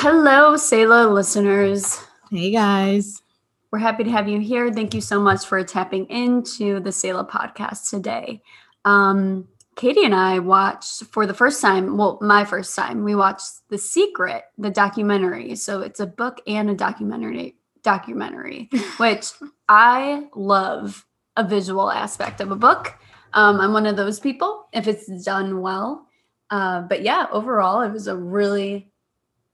Hello, Selah listeners. Hey guys. We're happy to have you here. Thank you so much for tapping into the Selah podcast today. Um, Katie and I watched for the first time, well, my first time, we watched The Secret, the documentary. So it's a book and a documentary documentary, which I love a visual aspect of a book. Um, I'm one of those people if it's done well. Uh, but yeah, overall, it was a really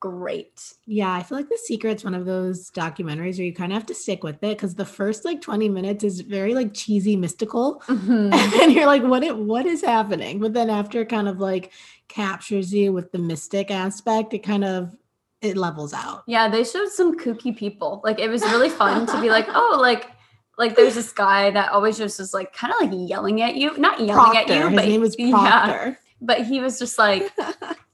great. Yeah, I feel like The Secret's one of those documentaries where you kind of have to stick with it because the first like 20 minutes is very like cheesy mystical. Mm-hmm. And you're like, what it what is happening? But then after it kind of like captures you with the mystic aspect, it kind of it levels out. Yeah, they showed some kooky people. Like it was really fun to be like, oh, like like there's this guy that always just was like kind of like yelling at you, not yelling Proctor. at you, His but name was Proctor. Yeah, but he was just like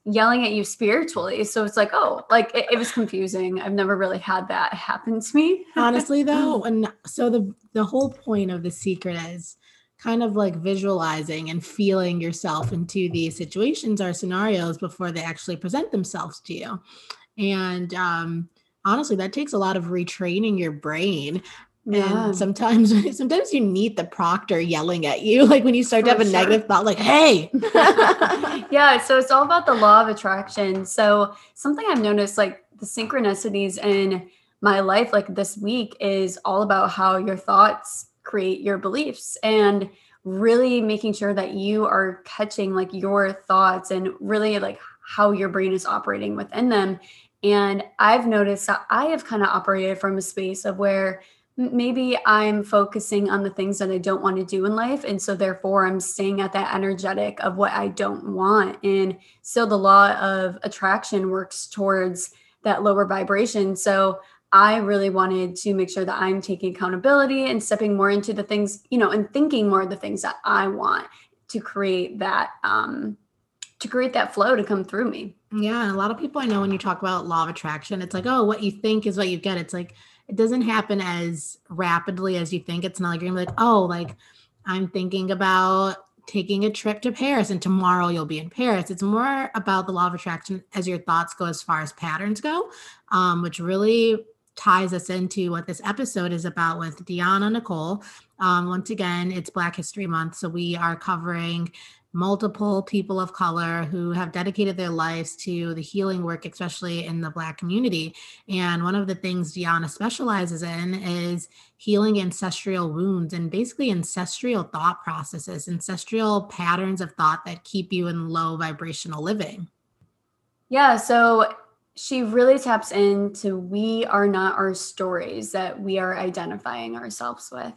yelling at you spiritually. So it's like, oh, like it, it, was confusing. I've never really had that happen to me. Honestly, though, and so the the whole point of the secret is kind of like visualizing and feeling yourself into these situations or scenarios before they actually present themselves to you. And um honestly that takes a lot of retraining your brain yeah. And sometimes sometimes you need the proctor yelling at you, like when you start For to have a negative thought, like, hey. yeah. So it's all about the law of attraction. So something I've noticed, like the synchronicities in my life, like this week, is all about how your thoughts create your beliefs and really making sure that you are catching like your thoughts and really like how your brain is operating within them. And I've noticed that I have kind of operated from a space of where maybe I'm focusing on the things that I don't want to do in life. And so therefore I'm staying at that energetic of what I don't want. And so the law of attraction works towards that lower vibration. So I really wanted to make sure that I'm taking accountability and stepping more into the things, you know, and thinking more of the things that I want to create that um to create that flow to come through me. Yeah, and a lot of people I know when you talk about law of attraction, it's like, oh, what you think is what you get. It's like it doesn't happen as rapidly as you think. It's not like you're gonna be like, oh, like I'm thinking about taking a trip to Paris and tomorrow you'll be in Paris. It's more about the law of attraction as your thoughts go as far as patterns go, um, which really ties us into what this episode is about with Deanna Nicole. Um, once again, it's Black History Month, so we are covering multiple people of color who have dedicated their lives to the healing work, especially in the Black community. And one of the things Deanna specializes in is healing ancestral wounds and basically ancestral thought processes, ancestral patterns of thought that keep you in low vibrational living. Yeah. So she really taps into we are not our stories that we are identifying ourselves with.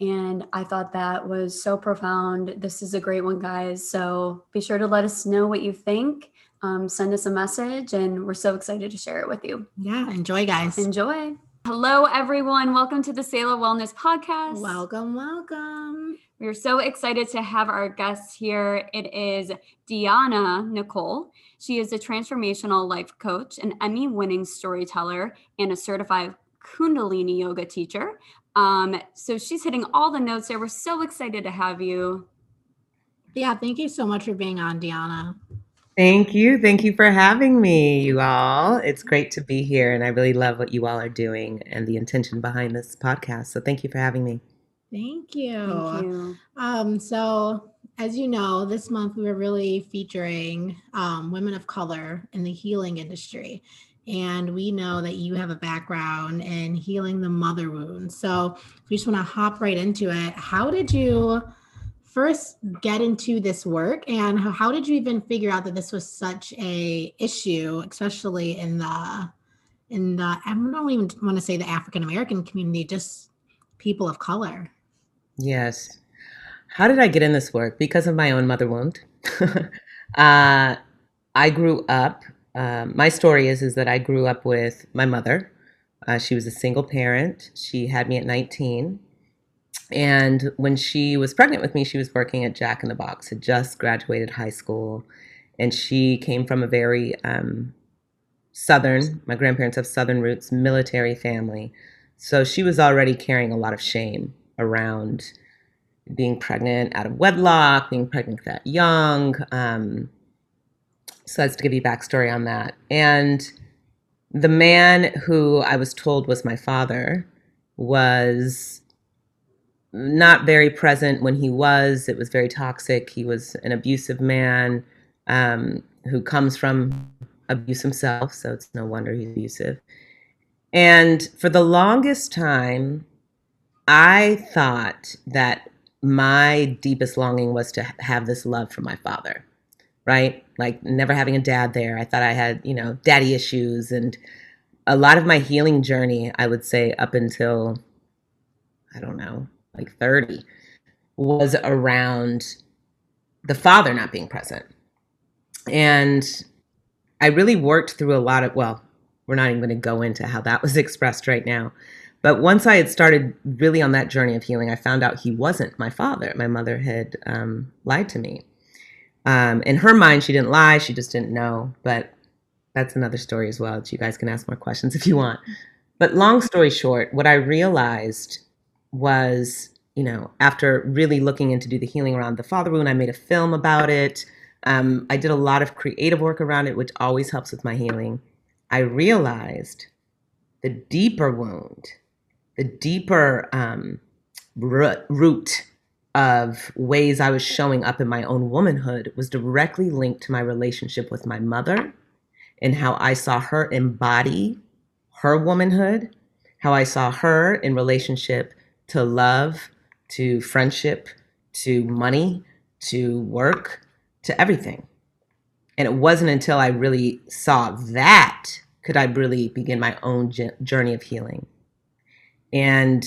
And I thought that was so profound. This is a great one, guys. So be sure to let us know what you think. Um, send us a message, and we're so excited to share it with you. Yeah, enjoy, guys. Enjoy. Hello, everyone. Welcome to the Selah Wellness Podcast. Welcome, welcome. We're so excited to have our guest here. It is Deanna Nicole. She is a transformational life coach, an Emmy winning storyteller, and a certified Kundalini yoga teacher. Um, so she's hitting all the notes there. We're so excited to have you. Yeah, thank you so much for being on, Deanna. Thank you. Thank you for having me, you all. It's great to be here, and I really love what you all are doing and the intention behind this podcast. So, thank you for having me. Thank you. Thank you. Um, so, as you know, this month we were really featuring um, women of color in the healing industry and we know that you have a background in healing the mother wound. So we just want to hop right into it. How did you first get into this work and how did you even figure out that this was such a issue, especially in the in the I don't even want to say the African American community, just people of color? Yes. How did I get in this work? Because of my own mother wound. uh, I grew up um, my story is is that I grew up with my mother. Uh, she was a single parent. She had me at 19. And when she was pregnant with me, she was working at Jack in the Box, had just graduated high school. And she came from a very um, Southern, my grandparents have Southern roots, military family. So she was already carrying a lot of shame around being pregnant out of wedlock, being pregnant that young. Um, so that's to give you backstory on that. And the man who I was told was my father was not very present when he was. It was very toxic. He was an abusive man um, who comes from abuse himself, so it's no wonder he's abusive. And for the longest time, I thought that my deepest longing was to have this love for my father, right? Like never having a dad there. I thought I had, you know, daddy issues. And a lot of my healing journey, I would say, up until, I don't know, like 30, was around the father not being present. And I really worked through a lot of, well, we're not even going to go into how that was expressed right now. But once I had started really on that journey of healing, I found out he wasn't my father. My mother had um, lied to me. Um, in her mind, she didn't lie, she just didn't know. But that's another story as well. You guys can ask more questions if you want. But long story short, what I realized was, you know, after really looking into do the healing around the father wound, I made a film about it. Um, I did a lot of creative work around it, which always helps with my healing. I realized the deeper wound, the deeper um, root of ways I was showing up in my own womanhood was directly linked to my relationship with my mother and how I saw her embody her womanhood, how I saw her in relationship to love, to friendship, to money, to work, to everything. And it wasn't until I really saw that could I really begin my own journey of healing. And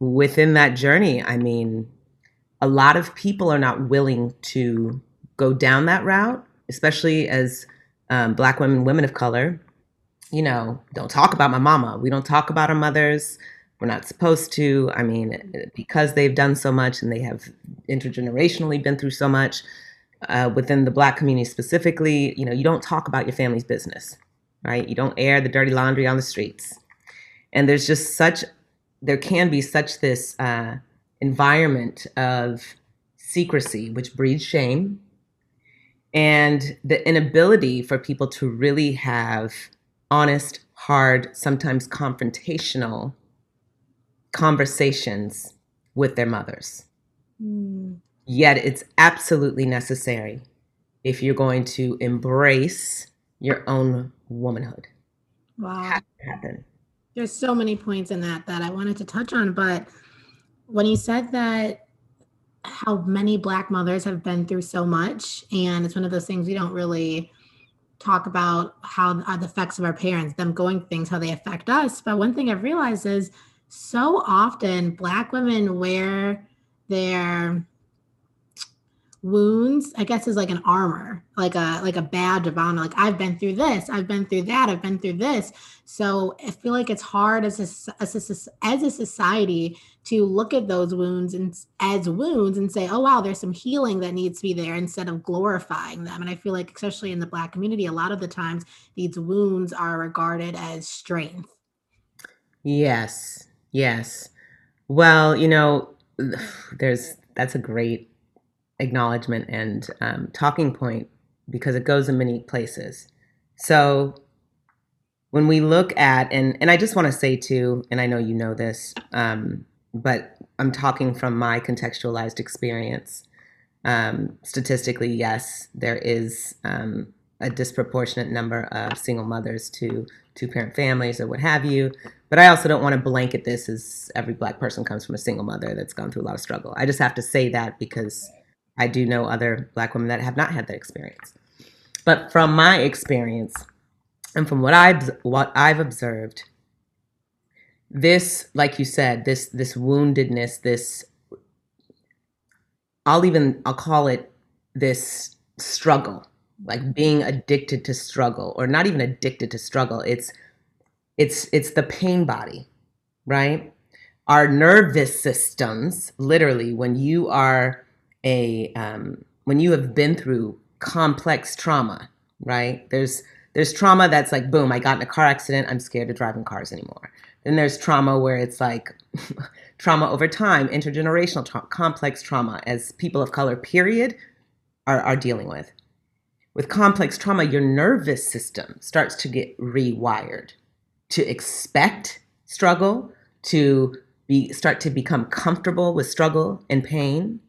within that journey, I mean, a lot of people are not willing to go down that route, especially as um, Black women, women of color. You know, don't talk about my mama. We don't talk about our mothers. We're not supposed to. I mean, because they've done so much and they have intergenerationally been through so much, uh, within the black community specifically, you know, you don't talk about your family's business, right? You don't air the dirty laundry on the streets. And there's just such, there can be such this uh, environment of secrecy, which breeds shame, and the inability for people to really have honest, hard, sometimes confrontational conversations with their mothers. Mm. Yet it's absolutely necessary if you're going to embrace your own womanhood. Wow. happen. There's so many points in that that I wanted to touch on, but when you said that how many black mothers have been through so much and it's one of those things we don't really talk about how the uh, effects of our parents them going things how they affect us. But one thing i've realized is so often black women wear their wounds i guess is like an armor like a like a badge of honor like i've been through this i've been through that i've been through this. So i feel like it's hard as a, as a, as a society to look at those wounds and as wounds and say oh wow there's some healing that needs to be there instead of glorifying them. And i feel like especially in the black community a lot of the times these wounds are regarded as strength. Yes yes. Well you know there's that's a great acknowledgement and um, talking point because it goes in many places. So when we look at and and I just want to say too, and I know you know this, um, but I'm talking from my contextualized experience. Um, statistically, yes, there is um, a disproportionate number of single mothers to two parent families or what have you. But I also don't want to blanket this as every black person comes from a single mother that's gone through a lot of struggle. I just have to say that because I do know other Black women that have not had that experience. But from my experience and from what I what I've observed, this, like you said, this this woundedness, this I'll even I'll call it this struggle, like being addicted to struggle, or not even addicted to struggle. It's it's it's the pain body, right? Our nervous systems, literally, when you are a um, when you have been through complex trauma, right? There's there's trauma that's like boom, I got in a car accident, I'm scared of driving cars anymore. Then there's trauma where it's like trauma over time, intergenerational tra- complex trauma as people of color period are, are dealing with. With complex trauma, your nervous system starts to get rewired, to expect struggle, to be start to become comfortable with struggle and pain,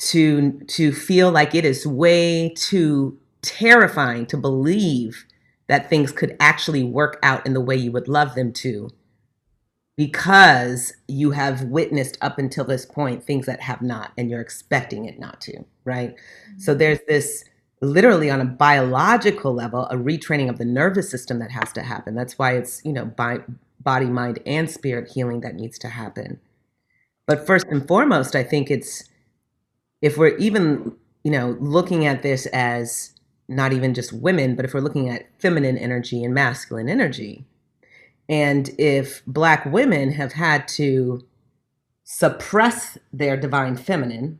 to to feel like it is way too terrifying to believe that things could actually work out in the way you would love them to because you have witnessed up until this point things that have not and you're expecting it not to right? Mm-hmm. so there's this literally on a biological level a retraining of the nervous system that has to happen. That's why it's you know by body mind and spirit healing that needs to happen. But first and foremost i think it's if we're even you know looking at this as not even just women but if we're looking at feminine energy and masculine energy and if black women have had to suppress their divine feminine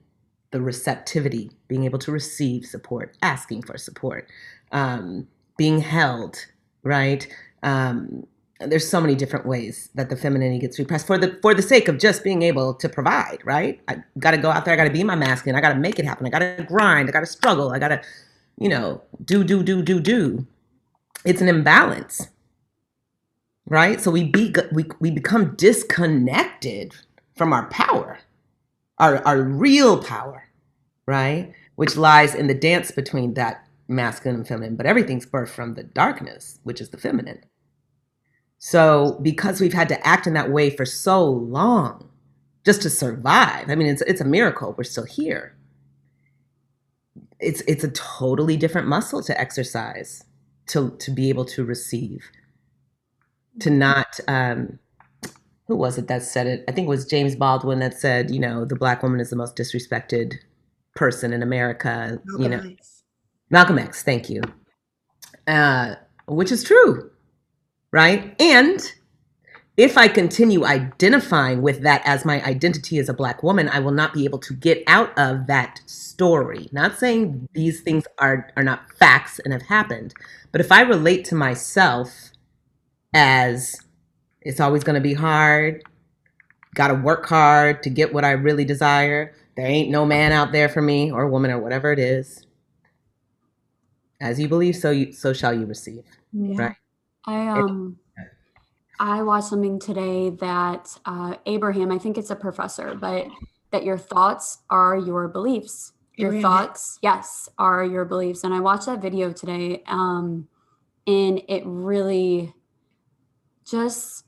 the receptivity, being able to receive support, asking for support, um, being held, right? Um, there's so many different ways that the femininity gets repressed for the for the sake of just being able to provide, right? I got to go out there, I got to be my masculine, I got to make it happen, I got to grind, I got to struggle, I got to, you know, do do do do do. It's an imbalance, right? So we be we we become disconnected from our power our, our real power, right? Which lies in the dance between that masculine and feminine, but everything's birthed from the darkness, which is the feminine. So because we've had to act in that way for so long just to survive, I mean, it's, it's a miracle we're still here. It's, it's a totally different muscle to exercise, to, to be able to receive, to not um, who was it that said it? I think it was James Baldwin that said, you know, the black woman is the most disrespected person in America. Malcolm you know, X. Malcolm X. Thank you. Uh, which is true, right? And if I continue identifying with that as my identity as a black woman, I will not be able to get out of that story. Not saying these things are are not facts and have happened, but if I relate to myself as it's always going to be hard. Got to work hard to get what I really desire. There ain't no man out there for me or woman or whatever it is. As you believe, so you so shall you receive. Yeah. Right. I um I watched something today that uh, Abraham, I think it's a professor, but that your thoughts are your beliefs. Your thoughts, yes, are your beliefs. And I watched that video today, um, and it really just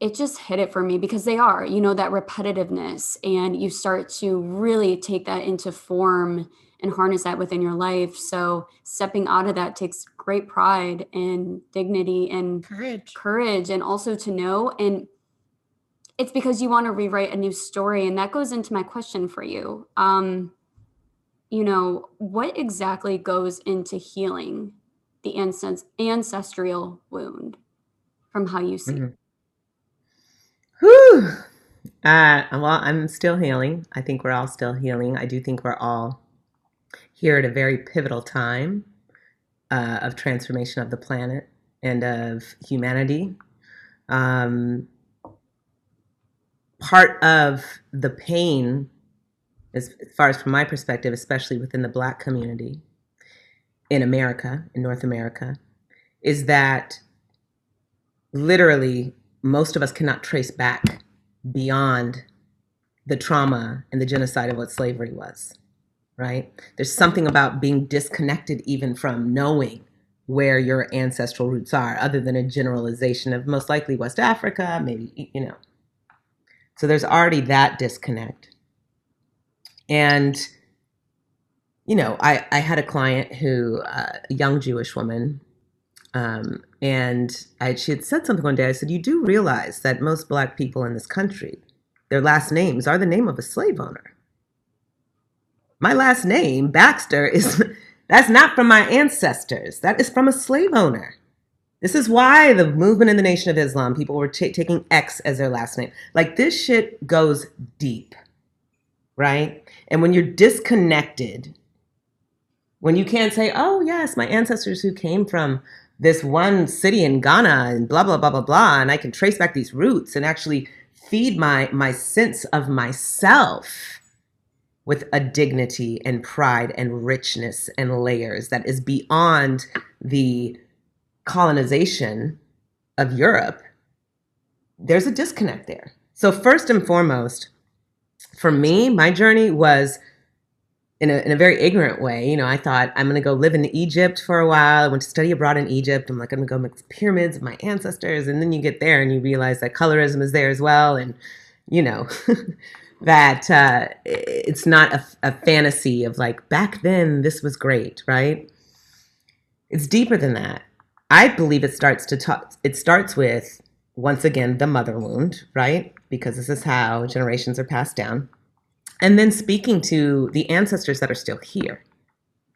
it just hit it for me because they are, you know, that repetitiveness. And you start to really take that into form and harness that within your life. So stepping out of that takes great pride and dignity and courage. Courage and also to know and it's because you want to rewrite a new story and that goes into my question for you. Um you know, what exactly goes into healing the ancestral wound from how you see mm-hmm. Whew. Uh, well, I'm still healing. I think we're all still healing. I do think we're all here at a very pivotal time uh, of transformation of the planet and of humanity. Um, part of the pain, as, as far as from my perspective, especially within the Black community in America, in North America, is that literally most of us cannot trace back beyond the trauma and the genocide of what slavery was, right? There's something about being disconnected even from knowing where your ancestral roots are, other than a generalization of most likely West Africa, maybe, you know. So there's already that disconnect. And, you know, I, I had a client who, uh, a young Jewish woman, um, and I, she had said something one day. I said, You do realize that most Black people in this country, their last names are the name of a slave owner. My last name, Baxter, is that's not from my ancestors. That is from a slave owner. This is why the movement in the Nation of Islam, people were t- taking X as their last name. Like this shit goes deep, right? And when you're disconnected, when you can't say, oh, yes, my ancestors who came from this one city in Ghana and blah blah blah blah blah and I can trace back these roots and actually feed my my sense of myself with a dignity and pride and richness and layers that is beyond the colonization of Europe, there's a disconnect there. So, first and foremost, for me, my journey was in a, in a very ignorant way. You know, I thought I'm going to go live in Egypt for a while. I went to study abroad in Egypt. I'm like, I'm going to go make pyramids of my ancestors. And then you get there and you realize that colorism is there as well. And, you know, that uh, it's not a, a fantasy of like, back then this was great, right? It's deeper than that. I believe it starts to talk, it starts with, once again, the mother wound, right? Because this is how generations are passed down and then speaking to the ancestors that are still here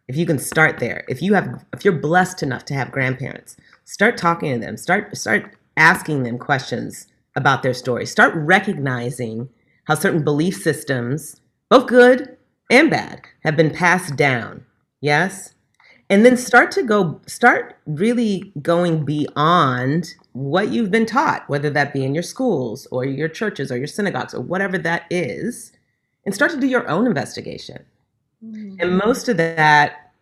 if you can start there if you have if you're blessed enough to have grandparents start talking to them start start asking them questions about their story start recognizing how certain belief systems both good and bad have been passed down yes and then start to go start really going beyond what you've been taught whether that be in your schools or your churches or your synagogues or whatever that is and start to do your own investigation. Mm-hmm. And most of that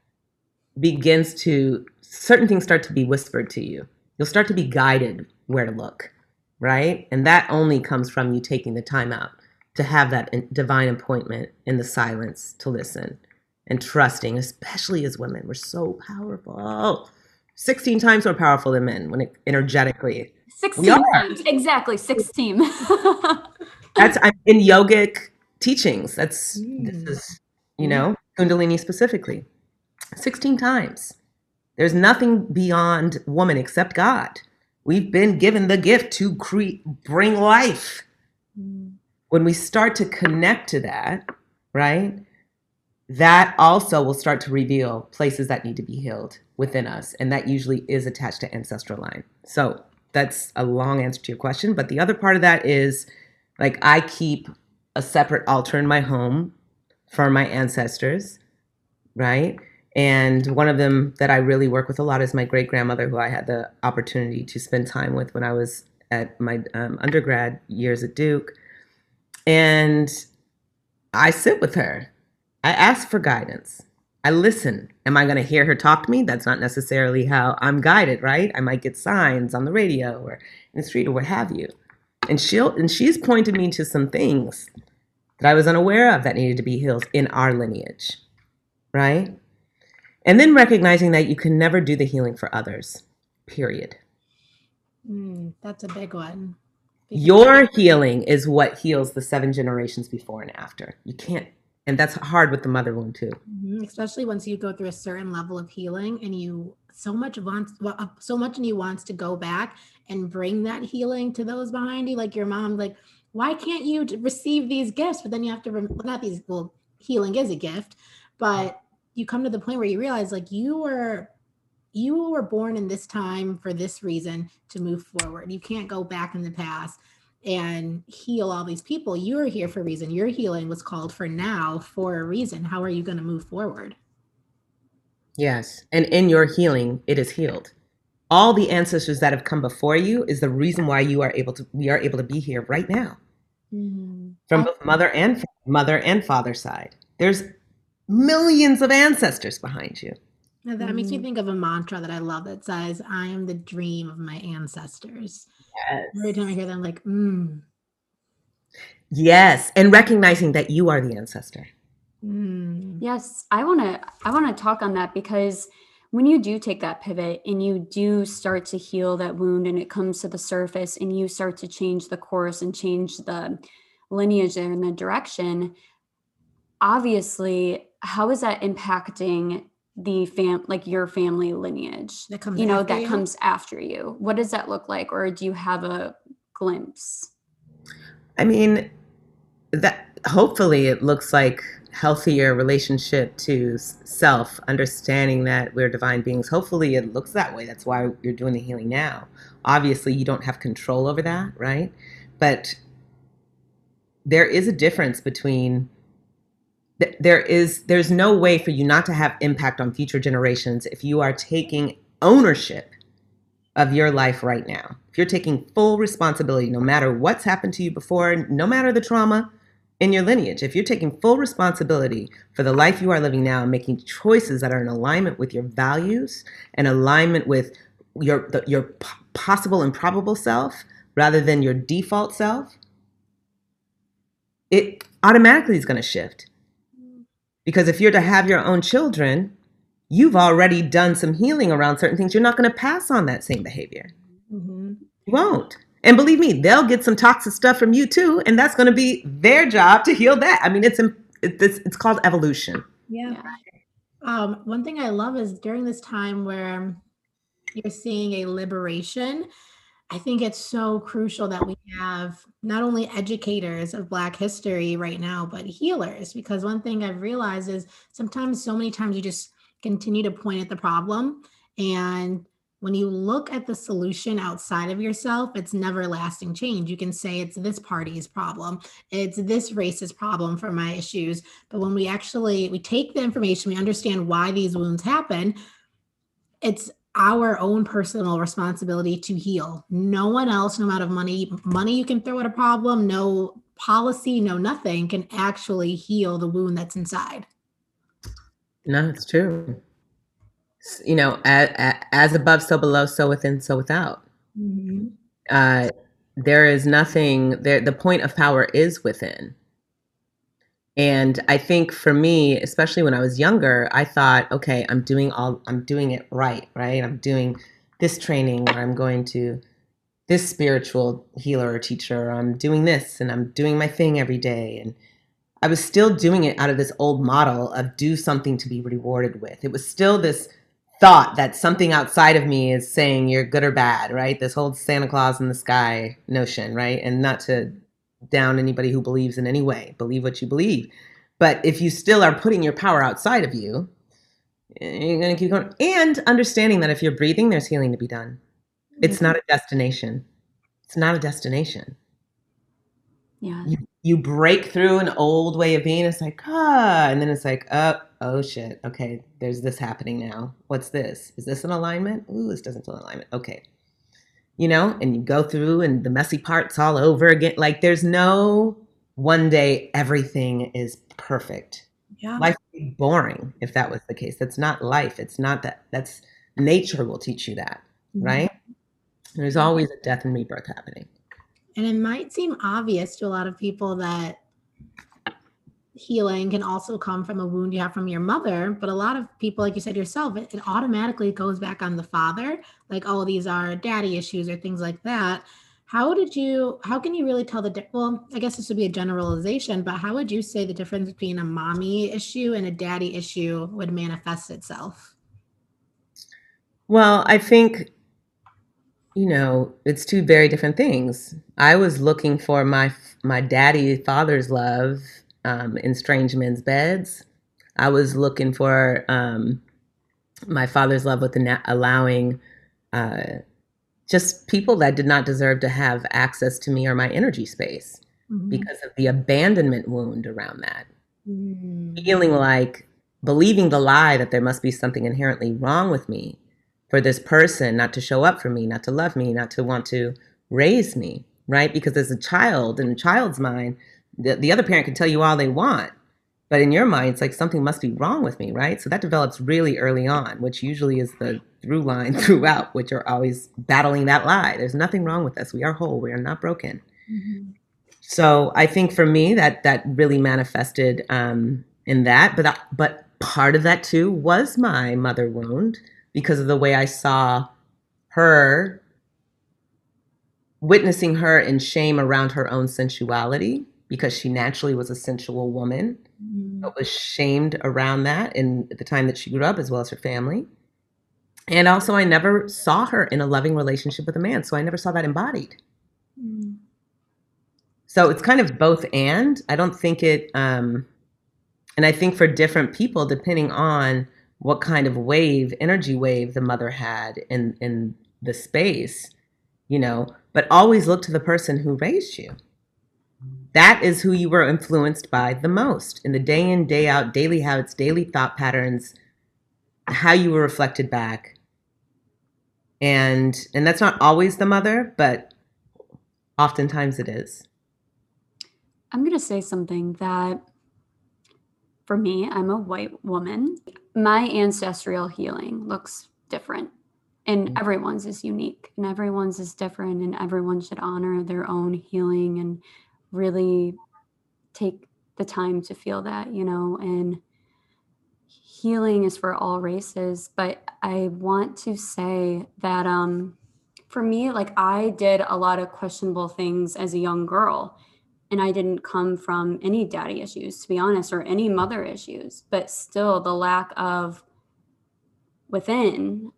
begins to, certain things start to be whispered to you. You'll start to be guided where to look, right? And that only comes from you taking the time out to have that divine appointment in the silence to listen and trusting, especially as women. We're so powerful. 16 times more powerful than men when it energetically. 16 times. Exactly, 16. That's I'm in yogic teachings. That's mm. this is, you know, Kundalini specifically. 16 times. There's nothing beyond woman except God. We've been given the gift to create bring life. Mm. When we start to connect to that, right? That also will start to reveal places that need to be healed within us. And that usually is attached to ancestral line. So that's a long answer to your question. But the other part of that is like I keep a separate altar in my home for my ancestors, right? And one of them that I really work with a lot is my great grandmother, who I had the opportunity to spend time with when I was at my um, undergrad years at Duke. And I sit with her. I ask for guidance. I listen. Am I going to hear her talk to me? That's not necessarily how I'm guided, right? I might get signs on the radio or in the street or what have you. And she'll and she's pointed me to some things that I was unaware of that needed to be healed in our lineage, right? And then recognizing that you can never do the healing for others, period. Mm, that's a big one. Your healing is what heals the seven generations before and after. You can't, and that's hard with the mother wound too. Mm-hmm. Especially once you go through a certain level of healing and you so much wants uh, so much in you wants to go back and bring that healing to those behind you, like your mom, like why can't you receive these gifts? But then you have to, well, not these, well, healing is a gift, but you come to the point where you realize like you were you were born in this time for this reason to move forward. You can't go back in the past and heal all these people. You're here for a reason. Your healing was called for now for a reason. How are you going to move forward? Yes. And in your healing, it is healed. All the ancestors that have come before you is the reason why you are able to we are able to be here right now mm-hmm. from both mother and mother and father side. There's millions of ancestors behind you. Now that mm-hmm. makes me mm-hmm. think of a mantra that I love that says, "I am the dream of my ancestors." Yes. Every time I hear that, I'm like, mm. Yes, and recognizing that you are the ancestor. Mm. Yes, I want to. I want to talk on that because when you do take that pivot and you do start to heal that wound and it comes to the surface and you start to change the course and change the lineage there and the direction obviously how is that impacting the fam like your family lineage that comes you know that you? comes after you what does that look like or do you have a glimpse i mean that hopefully it looks like healthier relationship to self, understanding that we're divine beings. Hopefully, it looks that way. That's why you're doing the healing now. Obviously, you don't have control over that, right? But there is a difference between there is there's no way for you not to have impact on future generations if you are taking ownership of your life right now. If you're taking full responsibility no matter what's happened to you before, no matter the trauma, in your lineage. If you're taking full responsibility for the life you are living now and making choices that are in alignment with your values and alignment with your the, your p- possible and probable self rather than your default self, it automatically is going to shift. Because if you're to have your own children, you've already done some healing around certain things. You're not going to pass on that same behavior. Mm-hmm. You won't. And believe me, they'll get some toxic stuff from you too, and that's going to be their job to heal that. I mean, it's it's it's called evolution. Yeah. Um, one thing I love is during this time where you're seeing a liberation. I think it's so crucial that we have not only educators of Black history right now, but healers. Because one thing I've realized is sometimes, so many times, you just continue to point at the problem and when you look at the solution outside of yourself, it's never lasting change. You can say it's this party's problem, it's this race's problem for my issues. But when we actually we take the information, we understand why these wounds happen, it's our own personal responsibility to heal. No one else, no amount of money, money you can throw at a problem, no policy, no nothing can actually heal the wound that's inside. No, it's true you know, as, as above, so below, so within, so without. Mm-hmm. Uh, there is nothing there. The point of power is within. And I think for me, especially when I was younger, I thought, okay, I'm doing all, I'm doing it right, right? I'm doing this training where I'm going to this spiritual healer or teacher, or I'm doing this and I'm doing my thing every day. And I was still doing it out of this old model of do something to be rewarded with. It was still this thought that something outside of me is saying you're good or bad, right? This whole Santa Claus in the sky notion, right? And not to down anybody who believes in any way, believe what you believe. But if you still are putting your power outside of you, you're going to keep going. And understanding that if you're breathing, there's healing to be done. It's not a destination. It's not a destination. Yeah. You, you break through an old way of being. It's like, ah, and then it's like, oh, oh shit, okay, there's this happening now. What's this? Is this an alignment? Ooh, this doesn't feel alignment. Okay. You know, and you go through and the messy parts all over again. Like there's no one day everything is perfect. Yeah. Life would be boring if that was the case. That's not life. It's not that. That's nature will teach you that, mm-hmm. right? There's always a death and rebirth happening. And it might seem obvious to a lot of people that healing can also come from a wound you have from your mother but a lot of people like you said yourself it, it, automatically goes back on the father like oh these are daddy issues or things like that. How did you how can you really tell the well i guess this would be a generalization but how would you say the difference between a mommy issue and a daddy issue would manifest itself? Well i think you know it's two very different things. I was looking for my my daddy father's love um, in strange men's beds. I was looking for um, my father's love with the allowing uh, just people that did not deserve to have access to me or my energy space mm-hmm. because of the abandonment wound around that. Mm-hmm. Feeling like believing the lie that there must be something inherently wrong with me for this person not to show up for me, not to love me, not to want to raise me, right? Because as a child, in a child's mind, the, the other parent can tell you all they want but in your mind it's like something must be wrong with me right? So that develops really early on which usually is the through line throughout which are always battling that lie. There's nothing wrong with us. We are whole. We are not broken. Mm-hmm. so i think for me that that really manifested um, in that but that, but part of that too was my mother wound because of the way i saw her witnessing her in shame around her own sensuality because she naturally was a sensual woman, mm. but was shamed around that in the time that she grew up, as well as her family. And also, I never saw her in a loving relationship with a man, so I never saw that embodied. Mm. So it's kind of both and. I don't think it, um, and I think for different people, depending on what kind of wave, energy wave the mother had in in the space, you know, but always look to the person who raised you that is who you were influenced by the most in the day in, day out, daily habits, daily thought patterns, how you were reflected back. And and that's not always the mother, but oftentimes it is. I'm going to say something that for me, I'm a white woman. My ancestral healing looks different and mm-hmm. everyone's is unique and everyone's is different and everyone should honor their own healing and really take the time to feel that you know and healing is for all races but i want to say that um for me like i did a lot of questionable things as a young girl and i didn't come from any daddy issues to be honest or any mother issues but still the lack of within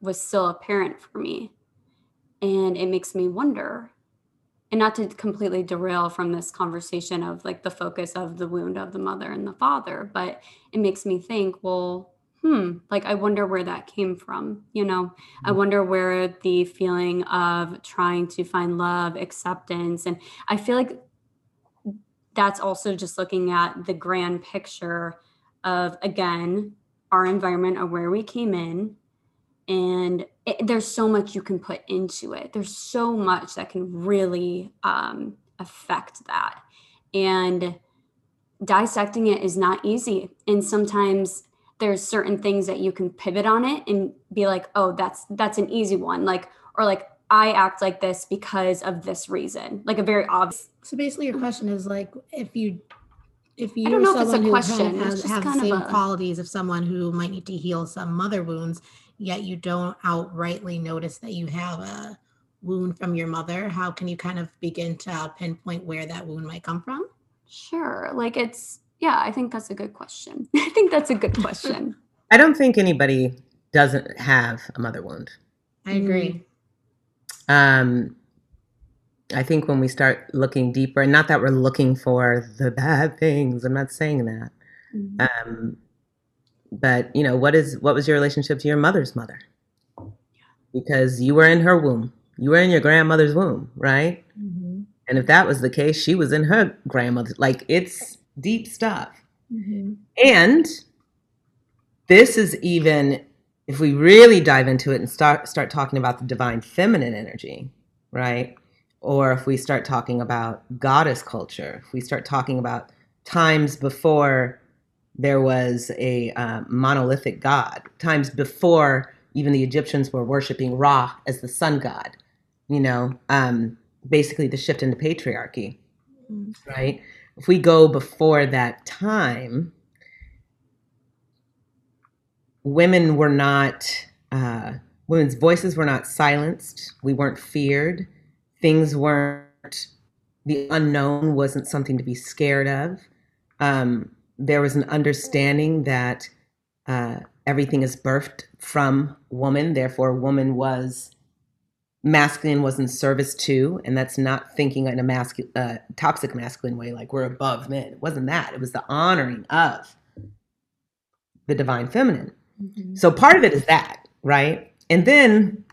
was still apparent for me. And it makes me wonder, and not to completely derail from this conversation of like the focus of the wound of the mother and the father, but it makes me think, well, hmm, like I wonder where that came from. You know, I mm-hmm. wonder where the feeling of trying to find love, acceptance, and I feel like that's also just looking at the grand picture of, again, our environment of where we came in and it, there's so much you can put into it. There's so much that can really um, affect that. And dissecting it is not easy. And sometimes there's certain things that you can pivot on it and be like oh that's that's an easy one. Like or like i act like this because of this reason. Like a very obvious so basically your question is like if you if you I don't know if it's a question kind of has, have the same a... qualities of someone who might need to heal some mother wounds yet you don't outrightly notice that you have a wound from your mother, how can you kind of begin to pinpoint where that wound might come from? Sure. Like it's, yeah, I think that's a good question. I think that's a good question. I don't think anybody doesn't have a mother wound. I agree. Um, I think when we start looking deeper, and not that we're looking for the bad things, I'm not saying that. Mm-hmm. Um, but you know what is what was your relationship to your mother's mother? Because you were in her womb. You were in your grandmother's womb right? Mm-hmm. and if that was the case she was in her grandmother like it's deep stuff. Mm-hmm. and this is even if we really dive into it and start start talking about the divine feminine energy right? Or if we start talking about goddess culture if we start talking about times before there was a uh, monolithic god times before even the egyptians were worshiping ra as the sun god you know um, basically the shift into patriarchy mm. right? If we go before that time women were not uh, women's voices were not silenced. We weren't feared. Things weren't the unknown wasn't something to be scared of. Um, there was an understanding that uh, everything is birthed from woman, therefore, woman was masculine was in service to, and that's not thinking in a masculine, uh, toxic masculine way, like we're above men. It wasn't that. It was the honoring of the divine feminine. Mm-hmm. So part of it is that, right? And then,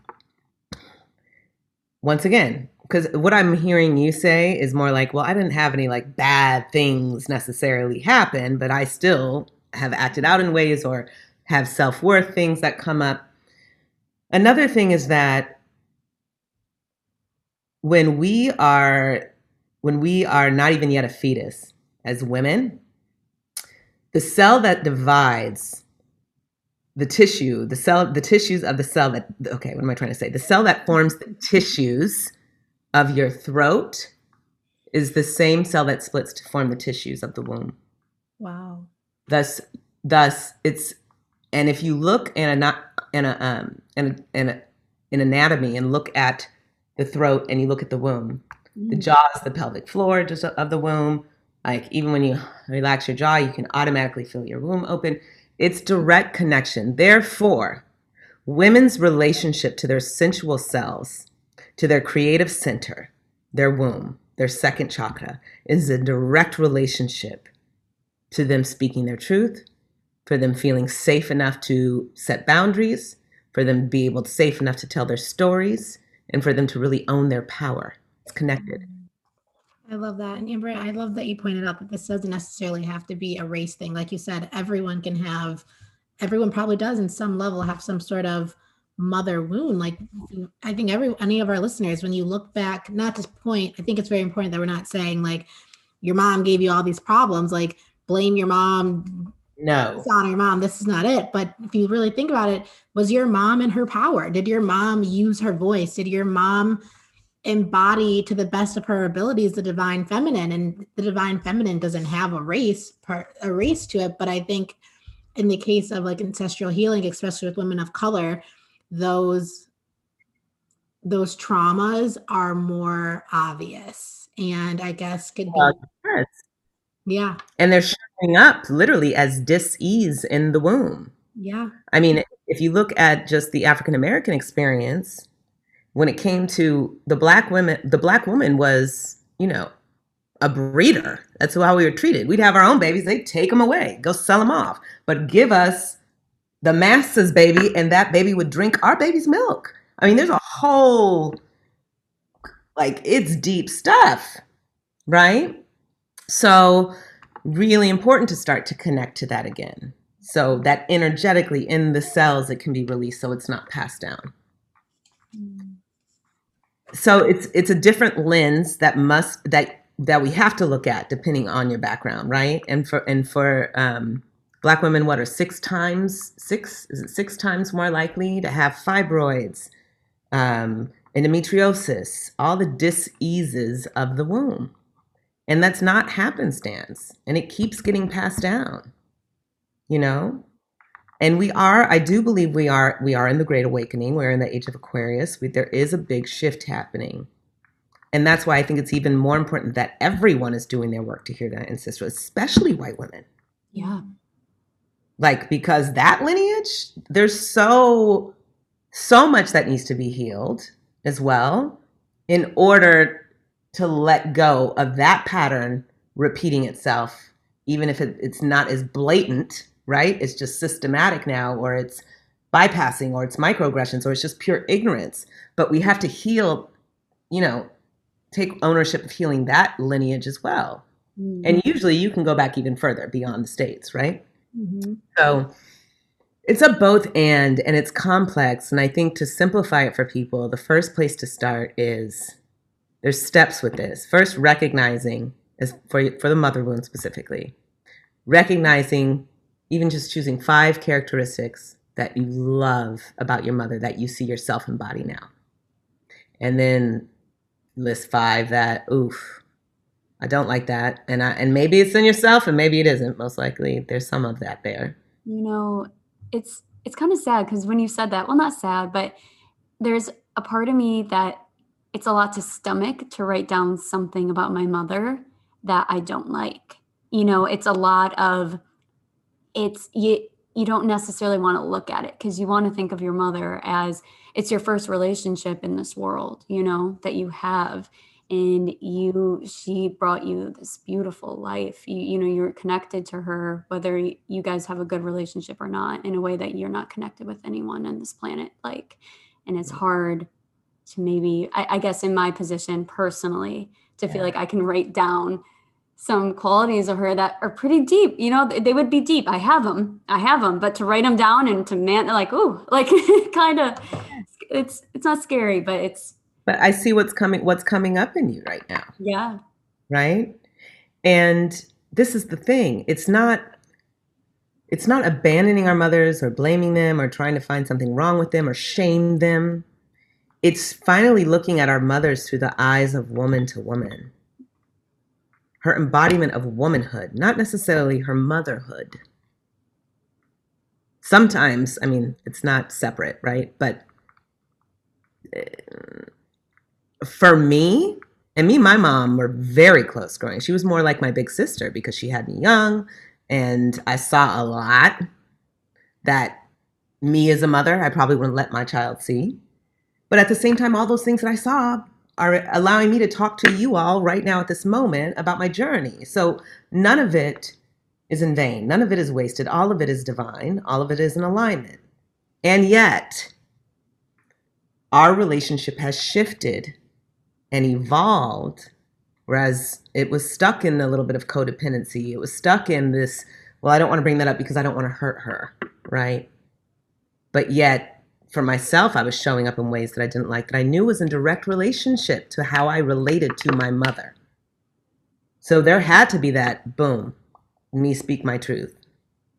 once again, because what I'm hearing you say is more like, well, I didn't have any like bad things necessarily happen, but I still have acted out in ways or have self worth things that come up. Another thing is that when we are when we are not even yet a fetus as women, the cell that divides the tissue, the cell, the tissues of the cell that okay, what am I trying to say? The cell that forms the tissues of your throat is the same cell that splits to form the tissues of the womb. Wow. Thus, thus it's, and if you look in a in a um in a, in, a, in anatomy and look at the throat and you look at the womb, mm. the jaw is the pelvic floor just of the womb. Like even when you relax your jaw, you can automatically feel your womb open. It's direct connection. Therefore, women's relationship to their sensual selves to their creative center, their womb, their second chakra, is a direct relationship to them speaking their truth, for them feeling safe enough to set boundaries, for them to be able to safe enough to tell their stories, and for them to really own their power. It's connected. I love that. And Amber, I love that you pointed out that this doesn't necessarily have to be a race thing. Like you said, everyone can have, everyone probably does in some level have some sort of mother wound like i think every any of our listeners when you look back not to point i think it's very important that we're not saying like your mom gave you all these problems like blame your mom No. dishonor your mom. This is not it. But if you really think about it, was your mom in her power? Did your mom use her voice? Did your mom embody to the best of her abilities the divine feminine? And the divine feminine doesn't have a race part a race to it. But I think in the case of like ancestral healing, especially with women of color, those those traumas are more obvious and I guess could be Uh, yes. yeah, And they're showing up literally as dis-ease in the womb. yeah. I mean, if you look at just the African American experience, when it came to the black women, the black woman was, you know, a breeder. That's how we were treated. We'd have our own babies, they'd take them away, go sell them off, but give us the masses baby, and that baby would drink our baby's milk. I mean, there's a whole, like, it's deep stuff, right? So, really important to start to connect to that again so that energetically in the cells it can be released so it's not passed down so it's it's a different lens that must that that we have to look at depending on your background right and for and for um, black women what are six times six is it six times more likely to have fibroids um, endometriosis all the diseases of the womb? And that's not happenstance and it keeps getting passed down you know? And we are i do believe we are we are in the great awakening we're in the age of aquarius we, there is a big shift happening. And that's why i think it's even more important that everyone is doing their work to hear that ancestral especially white women. Yeah. Like because that lineage there's so so much that needs to be healed as well in order to let go of that pattern repeating itself even if it, it's not as blatant right? It's just systematic now or it's bypassing or it's microaggressions or it's just pure ignorance. But we have to heal you know take ownership of healing that lineage as well. Mm. and usually you can go back even further beyond the states right Mhm. so it's a both and, and it's complex. And I think to simplify it for people, the first place to start is there's steps with this. First, recognizing, as for, for the mother wound specifically, recognizing, even just choosing five characteristics that you love about your mother that you see yourself embody now. And then list five that, oof, I don't like that. And I, and maybe it's in yourself and maybe it isn't. Most likely there's some of that there. You know, it's it's kind of sad because when you said that, well, not sad, but there's a part of me that it's a lot to stomach to write down something about my mother that I don't like. You know, it's a lot of it's you you don't necessarily want to look at it because you want to think of your mother as it's your first relationship in this world, you know, that you have and you she brought you this beautiful life. You, you know you're connected to her whether you guys have a good relationship or not in a way that you're not connected with anyone on this planet like and it's mm-hmm. hard to maybe i, I guess in my position personally to feel like i can write down some qualities of her that are pretty deep you know they, they would be deep. I have them i have them but to write them down and to man like ooh like kind of it's it's not scary but it's but I see what's coming what's coming up in you right now, yeah right? And this is the thing. It's not it's not abandoning our mothers or blaming them or trying to find something wrong with them or shame them. It's finally looking at our mothers through the eyes of woman to woman. Her embodiment of womanhood, not necessarily her motherhood. Sometimes, I mean, it's not separate, right? But eh, for me, and me and my mom were very close growing. She was more like my big sister because she had me young and I saw a lot that me as a mother, I probably wouldn't let my child see. But at the same time, all those things that I saw are allowing me to talk to you all right now at this moment about my journey. So none of it is in vain. None of it is wasted. All of it is divine. All of it is in alignment. And yet, our relationship has shifted and evolved, whereas it was stuck in a little bit of codependency. It was stuck in this, well, I don't want to bring that up because I don't want to hurt her, right? But yet, for myself, I was showing up in ways that I didn't like, that I knew was in direct relationship to how I related to my mother. So there had to be that boom, me speak my truth.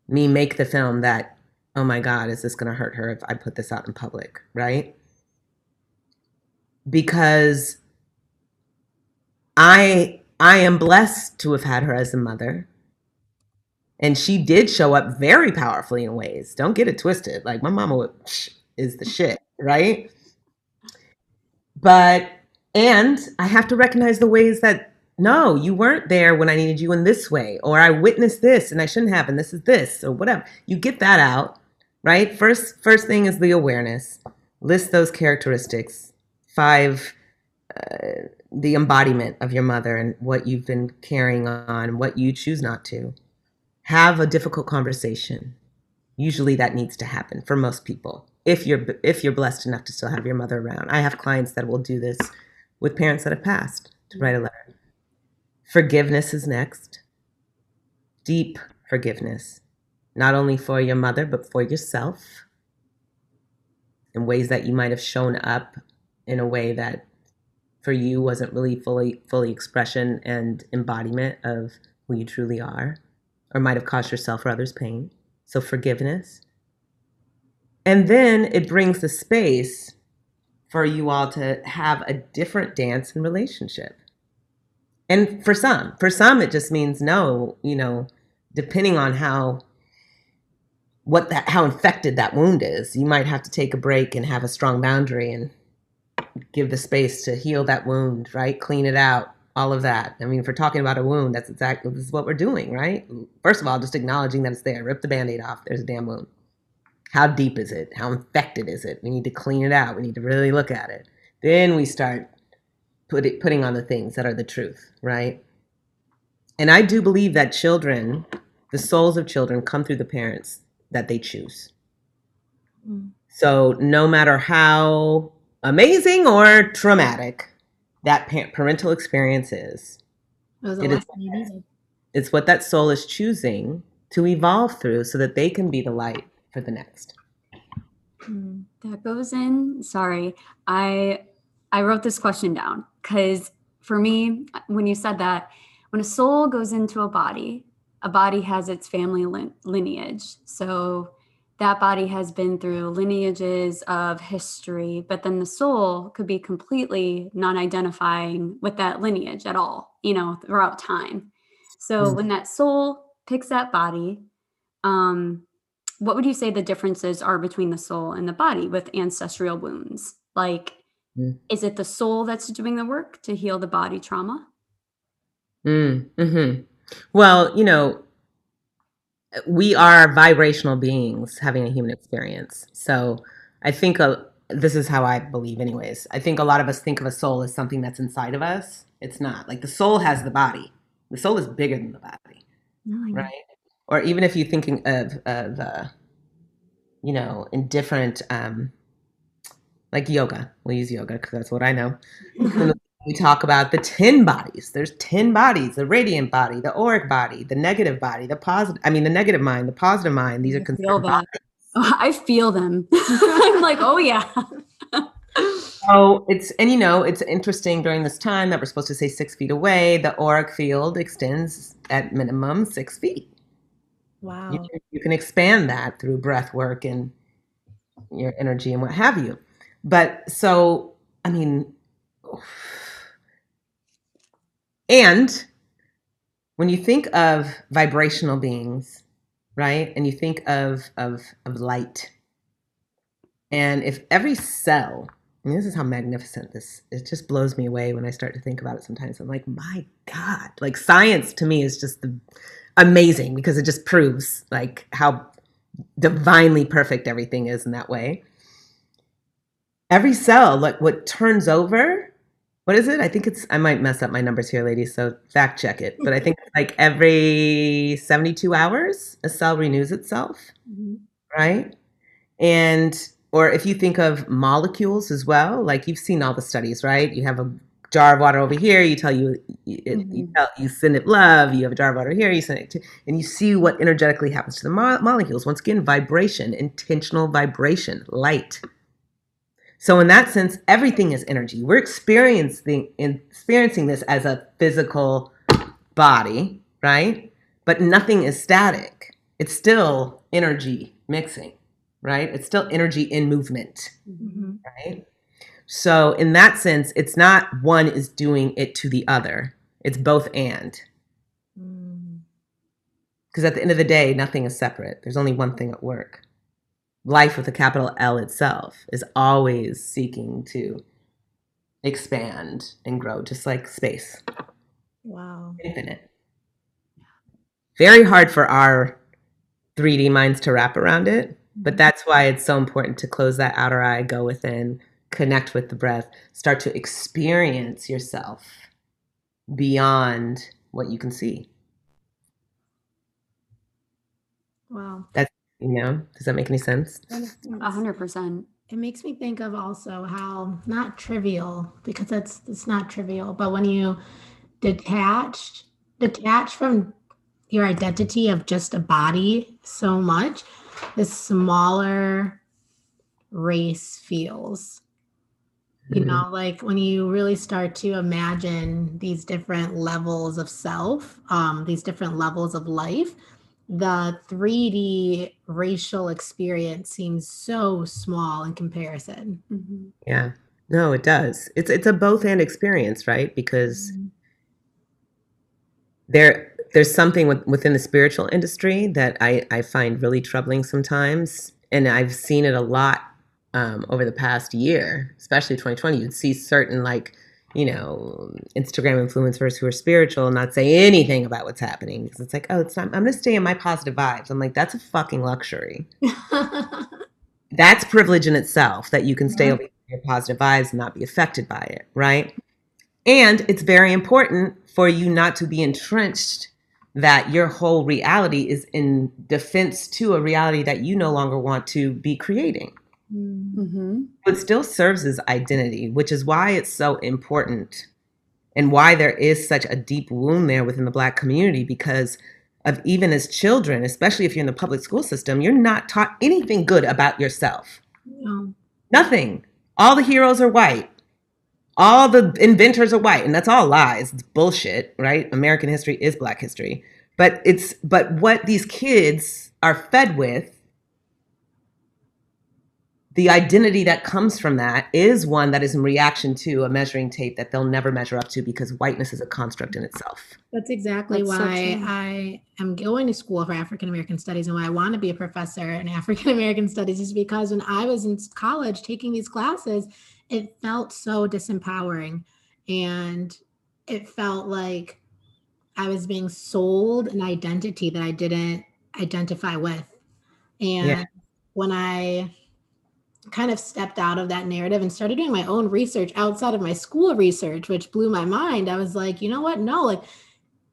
me make the film that, oh my God, is this going to hurt her if I put this out in public, right? Because I I am blessed to have had her as a mother. And she did show up very powerfully in ways. Don't get it twisted. Like my mama is the shit, right? But and I have to recognize the ways that no, you weren't there when I needed you in this way, or I witnessed this and I shouldn't have, and this is this, or whatever. You get that out, right? First, first thing is the awareness. List those characteristics. Five, uh, the embodiment of your mother and what you've been carrying on, what you choose not to. Have a difficult conversation. Usually, that needs to happen for most people. If you're if you're blessed enough to still have your mother around, I have clients that will do this with parents that have passed to write a letter. Forgiveness is next. Deep forgiveness, not only for your mother, but for yourself in ways that you might have shown up in a way that for you wasn't really fully fully expression and embodiment of who you truly are or might have caused yourself or others pain. So forgiveness. And then it brings the space for you all to have a different dance and relationship. And for some for some it just means no you know depending on how what that how infected that wound is. You might have to take a break and have a strong boundary and give the space to heal that wound right? Clean it out all of that. I mean if we're talking about a wound that's exactly this is what we're doing right? First of all just acknowledging that it's there. Rip the band-aid off. There's a damn wound. How deep is it? How infected is it? We need to clean it out. We need to really look at it. Then we start put it, putting on the things that are the truth, right? And I do believe that children, the souls of children, come through the parents that they choose. Mm. So no matter how amazing or traumatic that parental experience is, it is it's what that soul is choosing to evolve through so that they can be the light for the next. Mm, that goes in. Sorry, I I wrote this question down because for me, when you said that, when a soul goes into a body, a body has its family lineage. So that body has been through lineages of history, but then the soul could be completely non identifying with that lineage at all, you know, throughout time. So mm. when that soul picks that body, um, what would you say the differences are between the soul and the body with ancestral wounds? Like, Mm. Is it the soul that's doing the work to heal the body trauma? Mm, hmm Well, you know, we are vibrational beings having a human experience. So I think a, this is how I believe, anyways. I think a lot of us think of a soul as something that's inside of us. It's not. Like the soul has the body. The soul is bigger than the body, no, right? Or even if you're thinking of of uh, you know, in different um, like yoga. We'll use yoga because that's what I know. we talk about the 10 bodies. There's 10 bodies the radiant body, the auric body, the negative body, the positive, I mean, the negative mind, the positive mind. These are considered bodies. Oh, I feel them. I'm like, oh, yeah. Oh, it's, and you know, it's interesting during this time that we're supposed to say six feet away, the auric field extends at minimum six feet. Wow. You can, you can expand that through breath work and your energy and what have you. But so, I mean, and when you think of vibrational beings, right? And you think of of of light. And if every cell, I mean, this is how magnificent this it just blows me away when I start to think about it sometimes. I'm like, my God. Like science to me is just the, amazing because it just proves like how divinely perfect everything is in that way every cell, like what turns over, what is it? I think it's, I might mess up my numbers here, ladies, so fact check it. But I think like every 72 hours, a cell renews itself, mm-hmm. right? And, or if you think of molecules as well, like you've seen all the studies, right? You have a jar of water over here, you tell you, mm-hmm. you, tell, you send it love, you have a jar of water here, you send it to, and you see what energetically happens to the mo- molecules. Once again, vibration, intentional vibration, light so in that sense, everything is energy. We're experiencing experiencing this as a physical body, right? But nothing is static. it's still energy mixing, right? It's still energy in movement, Mhm. right? So, in that sense, it's not one is doing it to the other, it's both and. Mm. Because at the end of the day, nothing is separate. There's only one thing at work. Life with a capital L itself is always seeking to expand and grow, just like space, Wow. infinite. Very hard for our 3D minds to wrap around it, but mm-hmm. that's why it's so important to close that outer eye, go within, connect with the breath, start to experience yourself beyond what you can see. Wow. You know, does that make any sense? That makes sense. A hundred percent. It makes me think of also how not trivial because that's it's not trivial, but when you detach detach from your identity of just a body so much, the smaller race feels. You Mhm. know, like when you really start to imagine these different levels of self, um, these different levels of life, the 3D racial experience seems so small in comparison. Mhm. Yeah. No, it does. It's it's a both and experience, right? Because there there's something with, within the spiritual industry that I, I find really troubling sometimes. And I've seen it a lot um, over the past year, especially 2020. You'd see certain like, you know, Instagram influencers who are spiritual and not say anything about what's happening. Because it's like, oh, it's not I'm gonna stay in my positive vibes. I'm like, that's a fucking luxury. that's privilege in itself that you can stay Yeah. over your positive vibes and not be affected by it, right? And it's very important for you not to be entrenched that your whole reality is in defense to a reality that you no longer want to be creating. Mm. Mhm. It still serves as identity, which is why it's so important and why there is such a deep wound there within the Black community because of even as children, especially if you're in the public school system, you're not taught anything good about yourself. No. Nothing. All the heroes are white. All the inventors are white, and that's all lies. It's bullshit, right? American history is black history. But it's but what these kids are fed with the identity that comes from that is one that is in reaction to a measuring tape that they'll never measure up to because whiteness is a construct in itself. That's exactly That's why true. I am going to school for African American studies and why I want to be a professor in African American studies is because when I was in college taking these classes, it felt so disempowering and it felt like I was being sold an identity that I didn't identify with. And Yeah. when I kind of stepped out of that narrative and started doing my own research outside of my school research, which blew my mind. I was like, you know what? No, like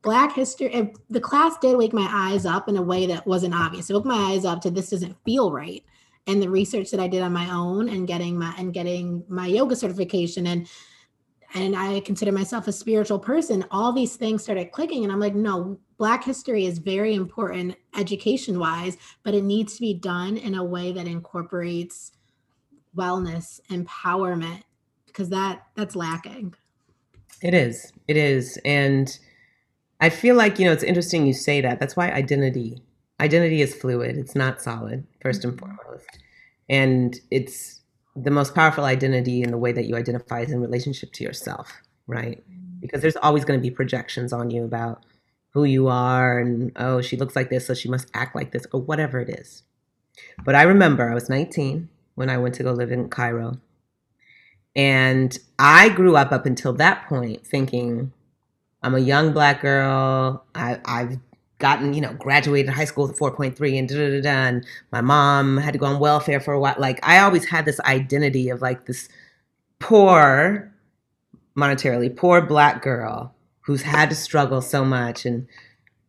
Black history, the class did wake my eyes up in a way that wasn't obvious. It woke my eyes up to this doesn't feel right. And the research that I did on my own and getting my and getting my yoga certification and and I consider myself a spiritual person, all these things started clicking. And I'm like, no, Black history is very important education wise, but it needs to be done in a way that incorporates wellness, empowerment, because that that's lacking. It is. It is. And I feel like, you know, it's interesting you say that. That's why identity identity is fluid. It's not solid, 1st and Mhm. foremost. And it's the most powerful identity in the way that you identify is in relationship to yourself, right? Because there's always going to be projections on you about who you are and oh, she looks like this, so she must act like this, or whatever it is. But I remember I was 19 when I went to go live in Cairo. And I grew up up until that point thinking I'm a young black girl. I, I've gotten, you know, graduated high school with a 4.3 and da da da da. And my mom had to go on welfare for a while. Like, I always had this identity of like this poor, monetarily poor black girl who's had to struggle so much. And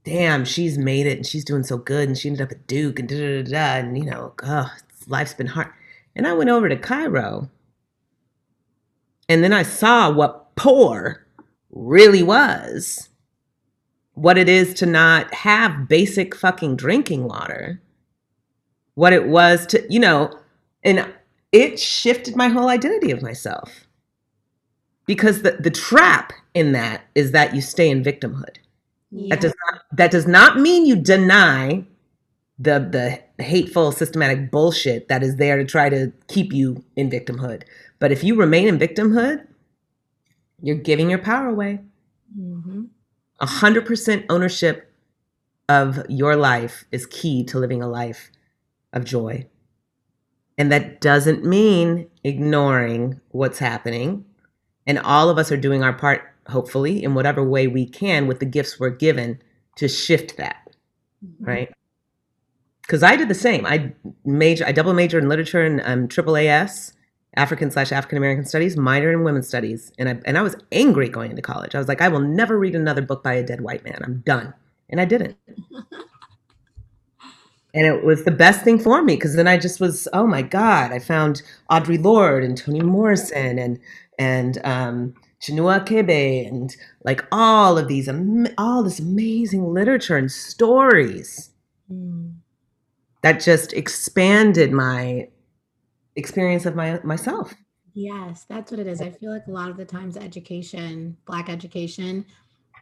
damn, she's made it and she's doing so good. And she ended up at Duke and da da da da. And, you know, oh, life's been hard. And I went over to Cairo and then I saw what poor really was. What it is to not have basic fucking drinking water. What it was to, you know, and it shifted my whole identity of myself. Because the, the trap in that is that you stay in victimhood. Yeah. That does not that does not mean you deny the the hateful systematic bullshit that is there to try to keep you in victimhood. But if you remain in victimhood, you're giving your power away. Mm-hmm. A hundred percent ownership of your life is key to living a life of joy. And that doesn't mean ignoring what's happening. And all of us are doing our part, hopefully, in whatever way we can with the gifts we're given to shift that, Mm-hmm. right? Because I did the same. I major, I double majored in literature and um, triple AS, African slash African American studies, minor in women's studies, and I and I was angry going into college. I was like, I will never read another book by a dead white man. I'm done, and I didn't. and it was the best thing for me because then I just was, oh my god, I found Audre Lorde and Toni Morrison and and um, Chinua Achebe and like all of these, all this amazing literature and stories Mm. That just expanded my experience of my myself. Yes, that's what it is. I feel like a lot of the times education, black education,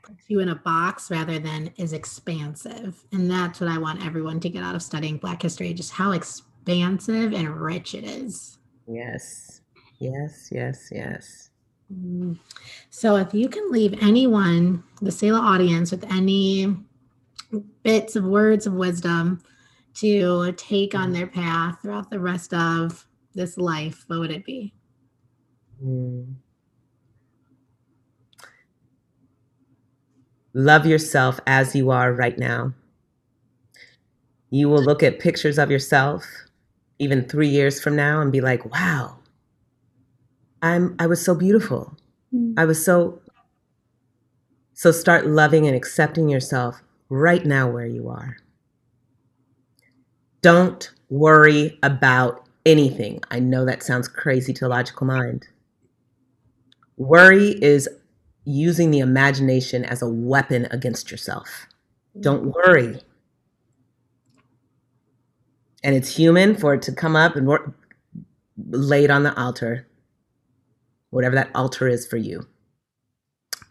puts you in a box rather than is expansive. And that's what I want everyone to get out of studying black history, just how expansive and rich it is. Yes, yes, yes, yes. Mm. So if you can leave anyone, the Selah audience, with any bits of words of wisdom to take on their path throughout the rest of this life, what would it be? Mm. Love yourself as you are right now. You will look at pictures of yourself even three years from now and be like, wow, I'm I was so beautiful. Mm. I was so so start loving and accepting yourself right now where you are. Don't worry about anything. I know that sounds crazy to a logical mind. Worry is using the imagination as a weapon against yourself. Don't worry. And it's human for it to come up and wor- lay it on the altar, whatever that altar is for you.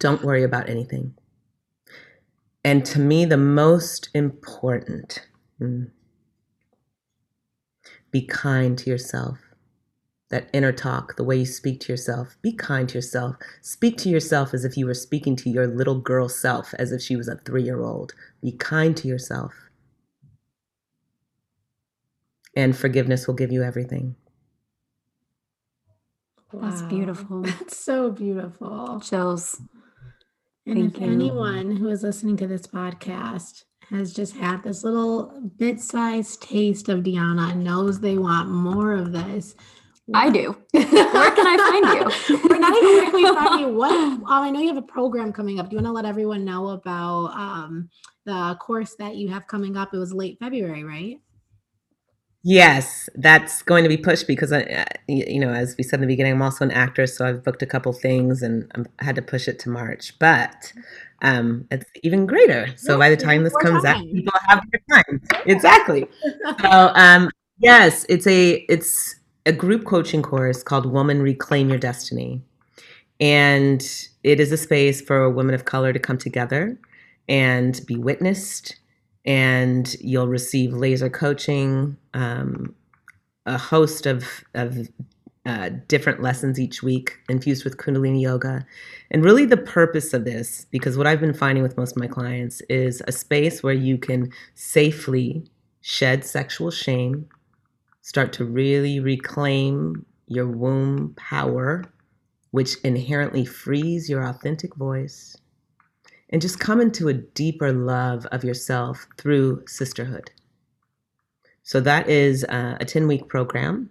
Don't worry about anything. And to me, the most important, mm, be kind to yourself. That inner talk, the way you speak to yourself, be kind to yourself. Speak to yourself as if you were speaking to your little girl self, as if she was a three year old. Be kind to yourself. And forgiveness will give you everything. That's beautiful. That's so beautiful. Chills. And Thank if you. anyone who is listening to this podcast has just had this little bit sized taste of Deanna and knows they want more of this, I do. Where can I find you? We're not even where can we find you. What? Um, I know you have a program coming up. Do you want to let everyone know about um, the course that you have coming up? It was late February, right? Yes, that's going to be pushed because, I, uh, you know, as we said in the beginning, I'm also an actress, so I've booked a couple things and I had to push it to March. But um, it's even greater. So Yeah, by the time this comes out, people have more time. Exactly. So um, yes, it's a it's a group coaching course called Woman Reclaim Your Destiny, and it is a space for women of color to come together and be witnessed and you'll receive laser coaching, um, a host of of uh, different lessons each week infused with Kundalini yoga. And really, the purpose of this, because what I've been finding with most of my clients is a space where you can safely shed sexual shame, start to really reclaim your womb power, which inherently frees your authentic voice and just come into a deeper love of yourself through sisterhood. So that is uh, a 10 week program.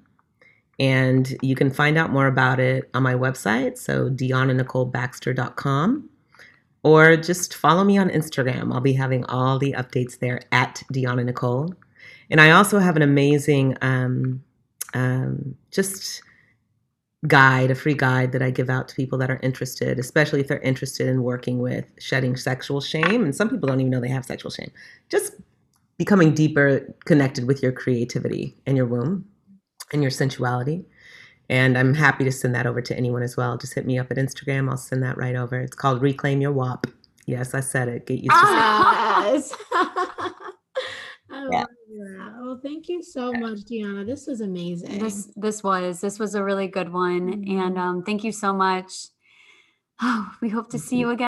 And you can find out more about it on my website, so deannanicolebaxter.com, or just follow me on Instagram. I'll be having all the updates there at Deanna Nicole. And I also have an amazing, um, um, just guide, a free guide that I give out to people that are interested, especially if they're interested in working with shedding sexual shame. And some people don't even know they have sexual shame. Just becoming deeper connected with your creativity and your womb and your sensuality. And I'm happy to send that over to anyone as well. Just hit me up at Instagram. I'll send that right over. It's called Reclaim Your WAP. Yes, I said it. Get used to it. Yes. I Yeah. love Well, thank you so much, Deanna. This was amazing. This this was this was a really good one, Mhm. and um, thank you so much. Oh, we hope to see you again.